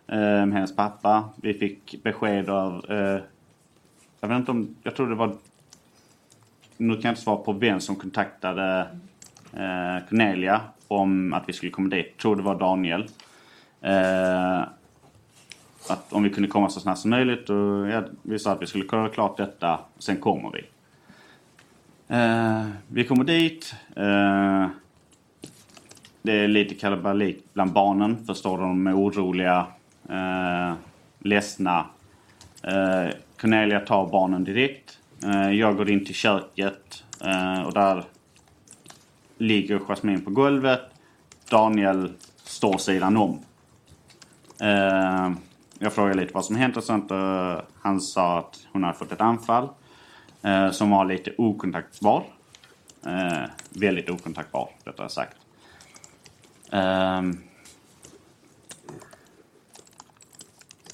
eh, med hennes pappa. Vi fick besked av, eh, jag vet inte om, jag tror det var, nu kan jag inte svara på vem som kontaktade eh, Cornelia om att vi skulle komma dit. Jag tror det var Daniel. Eh, att om vi kunde komma så snabbt som möjligt. Och ja, vi sa att vi skulle klara klart detta, sen kommer vi. Eh, vi kommer dit. Eh, det är lite kalabalik bland barnen, förstår du. De är oroliga, eh, ledsna. Eh, Cornelia tar barnen direkt. Eh, jag går in till köket eh, och där ligger Jasmine på golvet. Daniel står sidan om. Eh, jag frågade lite vad som hänt och sånt. Och han sa att hon hade fått ett anfall. Som var lite okontaktbar. Väldigt okontaktbar, rättare sagt. Ehm.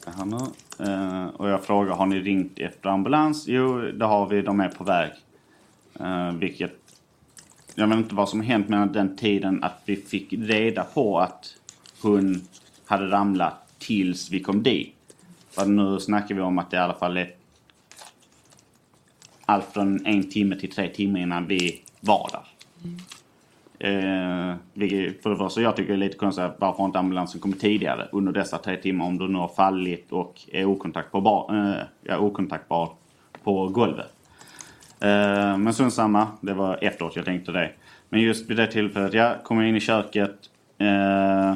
Här nu. Eh, och jag frågar, har ni ringt efter ambulans? Jo, det har vi. De är på väg. Eh, vilket... Jag vet inte vad som hänt mellan den tiden att vi fick reda på att hon hade ramlat tills vi kom dit. För nu snackar vi om att det i alla fall är allt från en timme till tre timmar innan vi var där. Mm. Eh, vilket för det första jag tycker är lite konstigt att varför har inte ambulansen kommit tidigare under dessa tre timmar om du nu har fallit och är okontaktbar, eh, ja, okontaktbar på golvet. Eh, men strunt samma, det var efteråt jag tänkte det. Men just vid det tillfället, jag kommer in i köket. Eh,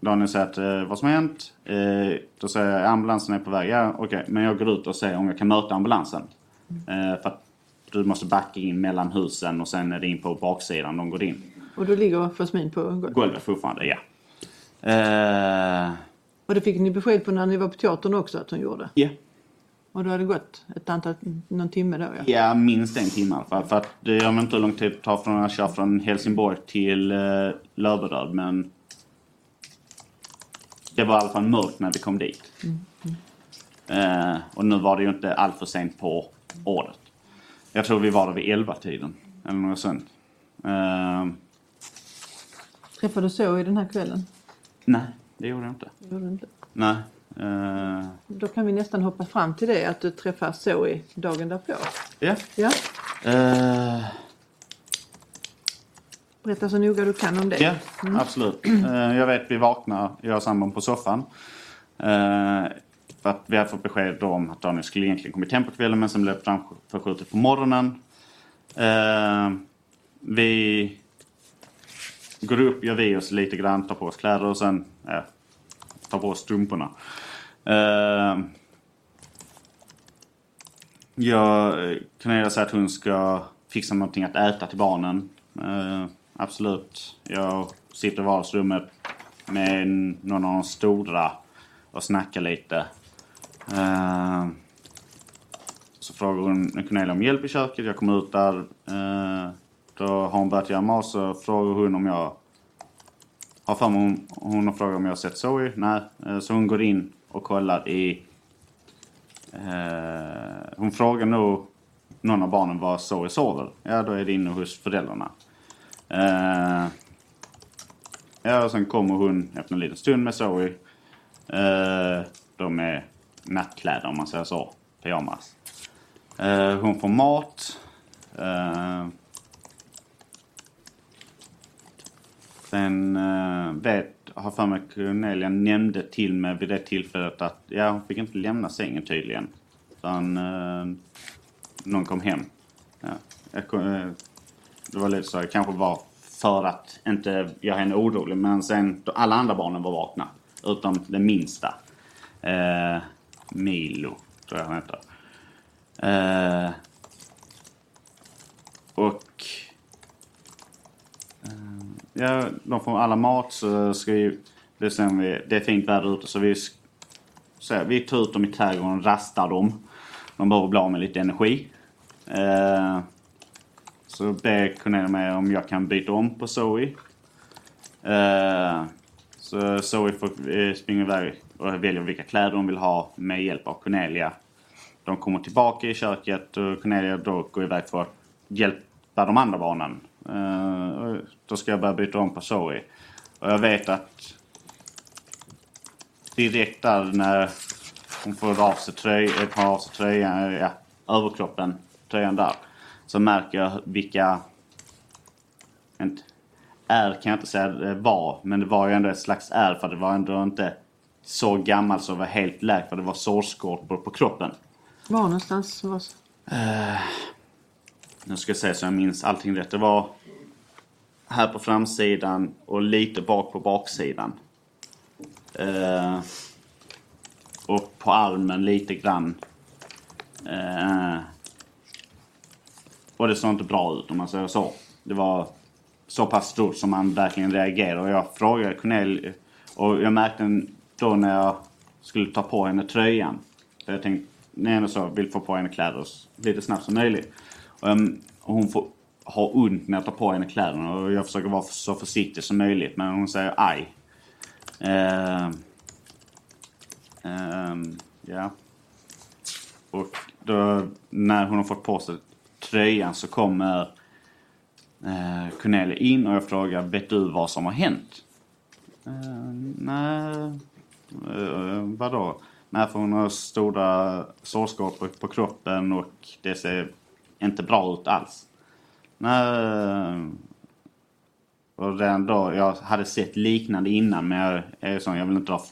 Daniel säger att eh, vad som har hänt. Eh, då säger jag ambulansen är på väg. Ja, okej. Men jag går ut och ser om jag kan möta ambulansen. Eh, för att du måste backa in mellan husen och sen är det in på baksidan de går in. Och då ligger Jasmin på golvet. Golvet fortfarande, ja. Eh, Och det fick ni besked på när ni var på teatern också att hon gjorde? ja. Och då hade det gått ett antal, någon timme då ja. Ja, minst en timme i alla fall. För att det jag vet inte hur lång tid det tar från att köra från Helsingborg till eh, Löberöd, men det var i alla fall mörkt när vi kom dit. Eh, och nu var det ju inte allt för sent på året. Jag tror vi var där vid 11-tiden, eller något sånt. Eh, Träffade du så i den här kvällen? nej, det gjorde jag inte. Det gjorde inte. Nej. Eh, Då kan vi nästan hoppa fram till det att du träffar Zoe dagen därpå. ja. Ja, Eh, berätta så noga du kan om det. Ja, absolut. Eh, jag vet, vi vaknar, jag och sambon på soffan. För att vi hade fått besked då om att Daniel skulle egentligen kommit hem på kvällen men sen blev det framskjutet på morgonen. Eh, vi går upp, gör vi oss lite grann, tar på oss kläder och sen eh, tar på oss strumporna. Eh, jag eh, kan säga att hon ska fixa någonting att äta till barnen. Eh, absolut. Jag sitter i vardagsrummet med någon av de stora och snackar lite. Eh, så frågar hon Cornelia om hjälp i köket. Jag kommer ut där. Eh, då har hon börjat göra mat så frågar hon om jag har för mig hon, hon har frågat om jag har sett Zoe. Nej. Eh, så hon går in och kollar i... Eh, hon frågar nog någon av barnen var Zoe sover. Ja, då är det inne hos föräldrarna. Eh, ja, och sen kommer hon efter en liten stund med Zoe. Eh, de är nattkläder om man säger så. Pyjamas. Eh, hon får mat. Eh, sen eh, vet, har för mig Cornelia nämnde till mig vid det tillfället att ja, hon fick inte lämna sängen tydligen. Utan eh, någon kom hem. Ja, jag, eh, det var lite så, det kanske var för att inte göra henne orolig. Men sen, då alla andra barnen var vakna. Utom den minsta. Eh, Milo, tror jag han heter. Eh, och... Eh, ja, de får alla mat så ska vi... Vi, det är fint väder ute så vi... Så här, vi tar ut dem i trädgården och rastar dem. De behöver bli av med lite energi. Eh, så ber Cornelia mig om jag kan byta om på Zoe. Eh, så Zoe får eh, springa iväg och väljer vilka kläder hon vill ha med hjälp av Cornelia. De kommer tillbaka i köket och Cornelia då går iväg för att hjälpa de andra barnen. Eh, då ska jag börja byta om på Zoe. Och jag vet att direkt där när hon får av sig, tröj, eh, tar av sig tröjan, ja, överkroppen, tröjan där. Så märker jag vilka... Inte, är kan jag inte säga det var, men det var ju ändå ett slags är för det var ändå inte så gammal så det var helt läkt för det var sårskorpor på kroppen. Var någonstans? Var... Nu ska jag säga så jag minns allting rätt. Det var här på framsidan och lite bak på baksidan. Eh, och på armen lite grann. Eh, och det såg inte bra ut om man säger så. Det var så pass stort som man verkligen reagerade. Och jag frågade Cornel och jag märkte då när jag skulle ta på henne tröjan. För jag tänkte, när jag ändå så vill få på henne kläder lite snabbt som möjligt. Um, och hon får ha ont när jag tar på henne kläderna och jag försöker vara så försiktig som möjligt men hon säger aj. Uh, um, ja. Och då när hon har fått på sig tröjan så kommer uh, Cornelia in och jag frågar vet du vad som har hänt? Uh, nej, uh, vadå? Nej, för hon har stora sårskador på kroppen och det ser inte bra ut alls. Nej, och den då, jag hade sett liknande innan men jag är sån, jag vill inte dra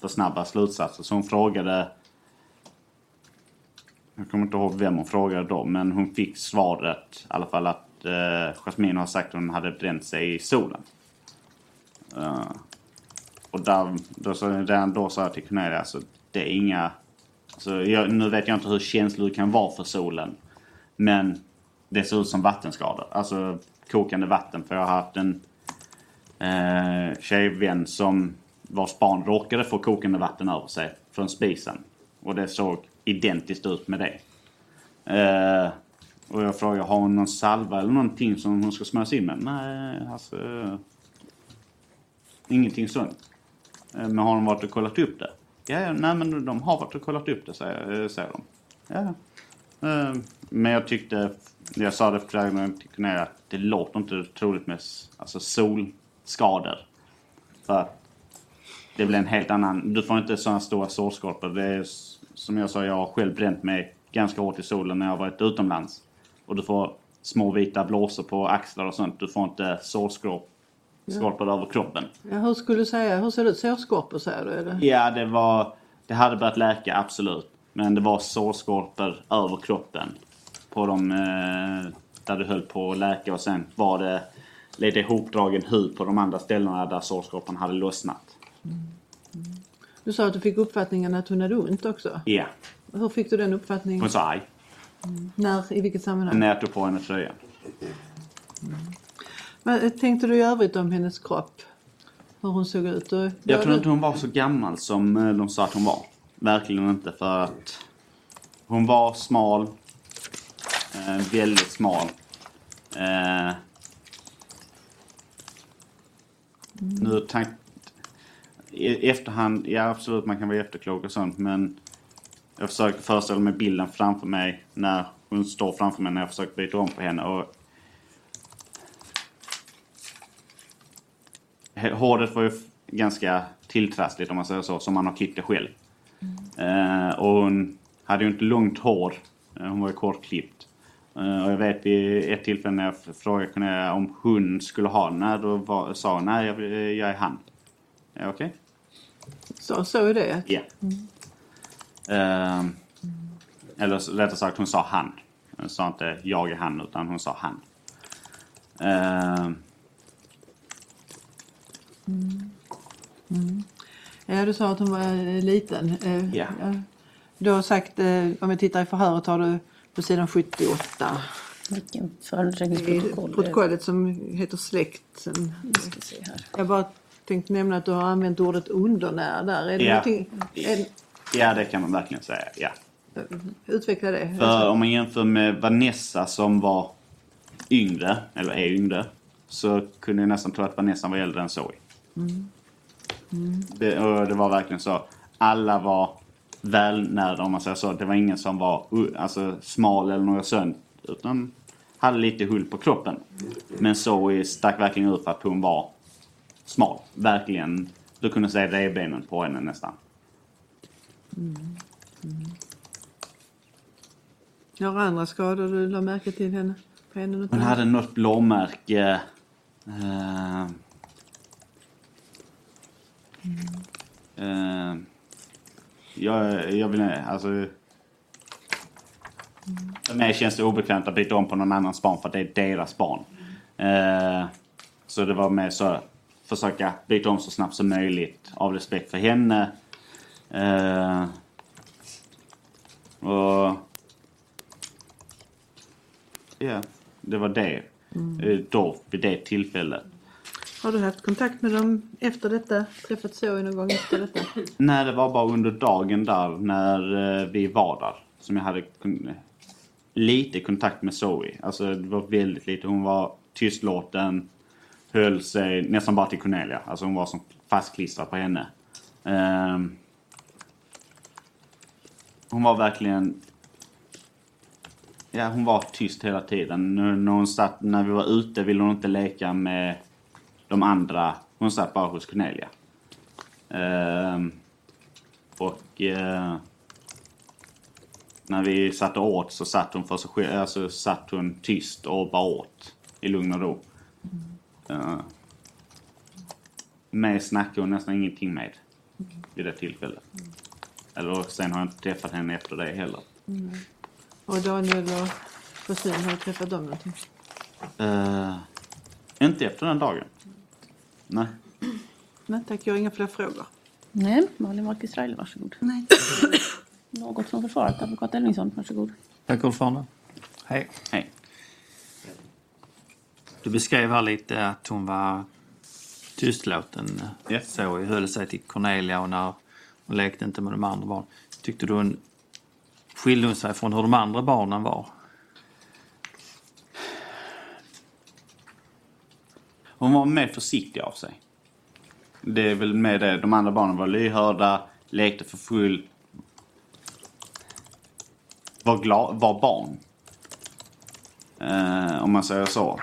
för snabba slutsatser. Så hon frågade jag kommer inte ihåg vem hon frågade då, men hon fick svaret i alla fall att eh, Jasmine har sagt att hon hade bränt sig i solen. Uh, och där, då, sa redan då sa jag till Cornelia, alltså, det är inga... Alltså, jag, nu vet jag inte hur känslig du kan vara för solen. Men det ser ut som vattenskador. Alltså kokande vatten. För jag har haft en eh, tjejvän som vars barn råkade få kokande vatten över sig från spisen. Och det såg identiskt ut med det. Eh, och jag frågade, har hon någon salva eller någonting som hon ska smörjas in med? Nej, alltså... Ingenting sånt. Eh, men har de varit och kollat upp det? Ja, nej men de har varit och kollat upp det, säger, eh, säger de. Ja, eh, Men jag tyckte, jag sa det flera gånger till Cornelia, att det låter inte troligt med alltså solskador. För att det blir en helt annan, du får inte sådana stora sårskorpor. Det är som jag sa, jag har själv bränt mig ganska hårt i solen när jag varit utomlands. Och du får små vita blåsor på axlar och sånt. Du får inte sårskorpor över kroppen. Ja, hur skulle du säga, hur ser det ut? Sårskorpor säger du? Det? Ja, det var... Det hade börjat läka, absolut. Men det var sårskorpor över kroppen. På de... Eh, där du höll på att läka och sen var det lite ihopdragen hud på de andra ställena där sårskorpan hade lossnat. Du sa att du fick uppfattningen att hon hade ont också. Ja, Hur fick du den uppfattningen? hon sa aj. När? I vilket sammanhang? När jag tog på henne tröjan. Vad tänkte du i övrigt om hennes kropp? Hur hon såg ut? Och, Jag tror inte hon var så gammal som eh, de sa att hon var. Verkligen inte för att hon var smal. Eh, väldigt smal. Eh, Nu tank... I efterhand, ja absolut man kan vara efterklok och sånt men jag försöker föreställa mig bilden framför mig när hon står framför mig när jag försöker byta om på henne och Håret var ju ganska tilltrassligt om man säger så, som man har klippt det själv. Eh, och hon hade ju inte långt hår. Eh, hon var ju kortklippt. Eh, och jag vet vid ett tillfälle när jag frågade om hon skulle ha den, nej, då var, sa hon nej, jag, vill- jag är han. Okej? Så, så är det. Ja. Eh, eller rättare sagt, hon sa han. Hon sa inte jag är han, utan hon sa han. Eh, Ja, du sa att hon var eh, liten. Eh, Ja. Du har sagt, eh, om jag tittar i förhöret har du på sidan 78 Vilken protokollet som heter släkt. Sen- Vi ska se här. Jag bara tänkte nämna att du har använt ordet undernär där. Är det Ja. är, ja, det kan man verkligen säga. Ja. utveckla det. För om man jämför med Vanessa som var yngre, eller är yngre, så kunde jag nästan tro att Vanessa var äldre än Zoe. Det, och det var verkligen så. Alla var välnärda om man säger så. Det var ingen som var uh, alltså, smal eller något sånt. Utan hade lite hull på kroppen. Men Zoe stack verkligen ut för att hon var smal. Verkligen. Du kunde se revbenen på henne nästan. Några andra skador du la märke till henne? På henne Hon hade något blåmärke. Eh, eh, jag, jag vill alltså... För mig känns det obekvämt att byta om på någon annans barn för att det är deras barn. Eh, så det var mer så försöka byta om så snabbt som möjligt av respekt för henne. Eh, och Ja, det var det. Eh, Då, vid det tillfället. Har du haft kontakt med dem efter detta? Träffat Zoe någon gång efter detta? Nej, det var bara under dagen där när eh, vi var där som jag hade lite kontakt med Zoe. Alltså det var väldigt lite. Hon var tystlåten, höll sig nästan bara till Cornelia. Alltså hon var som fastklistrad på henne. Um, hon var verkligen... Ja, hon var tyst hela tiden. När, hon satt, när vi var ute ville hon inte leka med de andra. Hon satt bara hos Cornelia. Ehm, Och eh, när vi satt och åt så satt hon för sig själv, alltså satt hon tyst och bara åt i lugn och ro. Uh, mig snackade hon nästan ingenting med vid det tillfället. Eller sen har jag inte träffat henne efter det heller. Och Daniel och Josefin, har du träffat dem någonting? Eh, inte efter den dagen. Nej. Nej tack, jag har inga fler frågor. Nej, Malin Wahlqvist Reile, varsågod. Nej. Något från försvaret, advokat Elvingsson, varsågod. Tack ordförande. Hej. Hej. Du beskrev här lite att hon var tystlåten. Ja. Så höll sig till Cornelia och när hon lekte inte med de andra barnen. Tyckte du hon skilde hon sig från hur de andra barnen var? Hon var mer försiktig av sig. Det är väl med det. De andra barnen var lyhörda, lekte för full. Var, glad, var barn. Eh, om man säger så.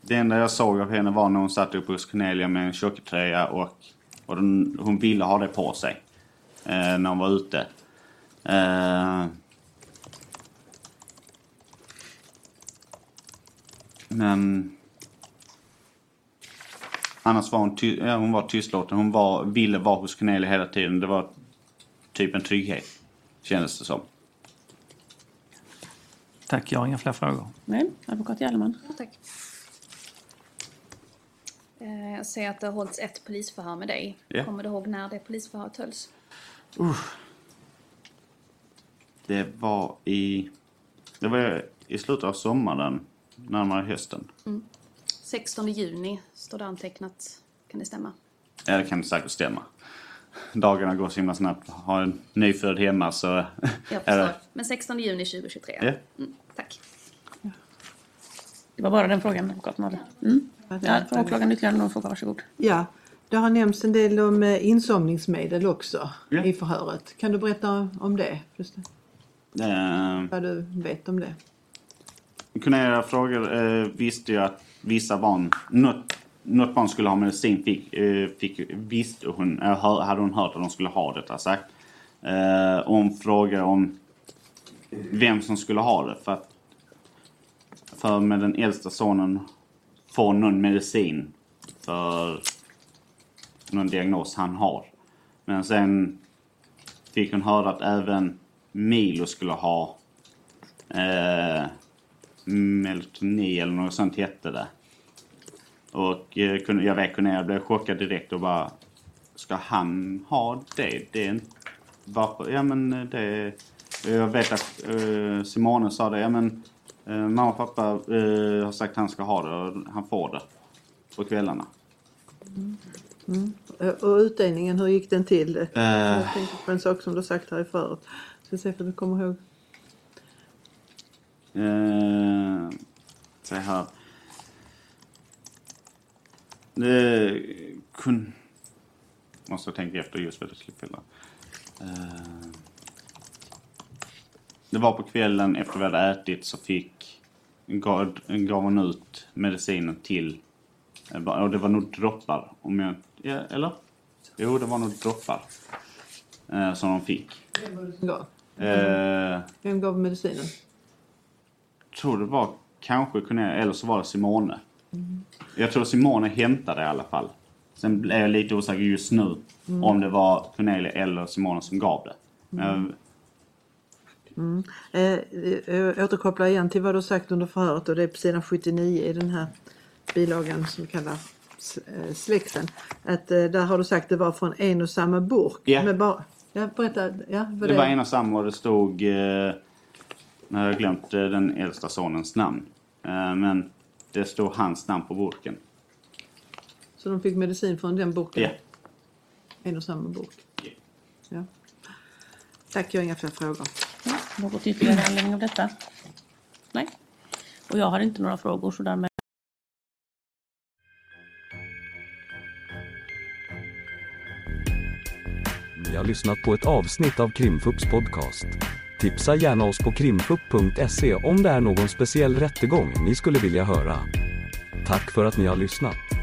Det enda jag såg av henne var när hon satt uppe hos Cornelia med en tjocktröja och, och den, hon ville ha det på sig. Eh, när hon var ute. Eh, men Annars var hon, ty- ja, hon var tystlåten. Hon var, ville vara hos Cornelia hela tiden. Det var typ en trygghet. Kändes det som. Tack, jag har inga fler frågor. Nej, advokat Gellerman. Ja, tack. Eh, Jag ser att det har hållits ett polisförhör med dig. Ja. Kommer du ihåg när det polisförhöret hölls? Det var i... Det var i slutet av sommaren. Närmare hösten. 16 juni står det antecknat. Kan det stämma? Ja, det kan säkert stämma. Dagarna går så himla snabbt. Har en nyfödd hemma så... Jag förstår. Men 16 juni 2023. Ja. Mm, tack. Det var bara den frågan advokaten hade. Mm. Ja, åklagaren ytterligare någon fråga, varsågod. Ja, det har nämnts en del om eh, insomningsmedel också Ja. i förhöret. Kan du berätta om det? Just det. Eh, Vad du vet om det? Cornelia frågade, eh, visste ju att vissa barn, något, något barn skulle ha medicin, fick, eh, fick, visste hon, eh, hör- hade hon hört att de skulle ha detta sagt. Eh, och hon frågade om vem som skulle ha det för att för med den äldsta sonen får någon medicin för någon diagnos han har. Men sen fick hon höra att även Milo skulle ha eh, Meltoni eller något sånt hette det. Och eh, kunde- jag vet att jag blev chockad direkt och bara Ska han ha det? Det är inte... Varför? Ja men eh, det... Jag vet att eh, Simone sa det. Ja men eh, mamma och pappa har sagt att han ska ha det och han får det. På kvällarna. Eh, Och utdelningen, hur gick den till? Eh, Jag tänkte på en sak som du sagt här i förut. Ska se för du kommer ihåg. Eh, så här. Det kun... Måste tänka efter just vad det skulle fylla. Eh, det var på kvällen efter vi hade ätit så fick gav, gav hon ut medicinen till eh, och det var nog droppar om jag ja, eller? Jo, det var nog droppar eh, som de fick. Vem var det som gav? Eh, Vem gav medicinen? tror det var kanske Cornelia eller så var det Simone. Jag tror Simone hämtade det i alla fall. Sen blev jag lite osäker just nu om det var Cornelia eller Simone som gav det. Men Eh, eh, jag återkopplar igen till vad du sagt under förhöret och det är på sidan 79 i den här bilagan som vi kallar s- eh, släkten. Att eh, där har du sagt att det var från en och samma burk. Ja. Men bara, ja, berätta. Ja, vad det var en och samma och det stod... Eh, nu har jag glömt eh, den äldsta sonens namn. Eh, men det stod hans namn på burken. Så de fick medicin från den burken? Ja. En och samma burk? Ja. Ja. Tack, jag har inga fler frågor. Ja, något ytterligare med anledning av detta? Nej. Och jag har inte några frågor så därmed Ni har lyssnat på ett avsnitt av Krimfupps podcast. Tipsa gärna oss på krimfupp.se om det är någon speciell rättegång ni skulle vilja höra. Tack för att ni har lyssnat.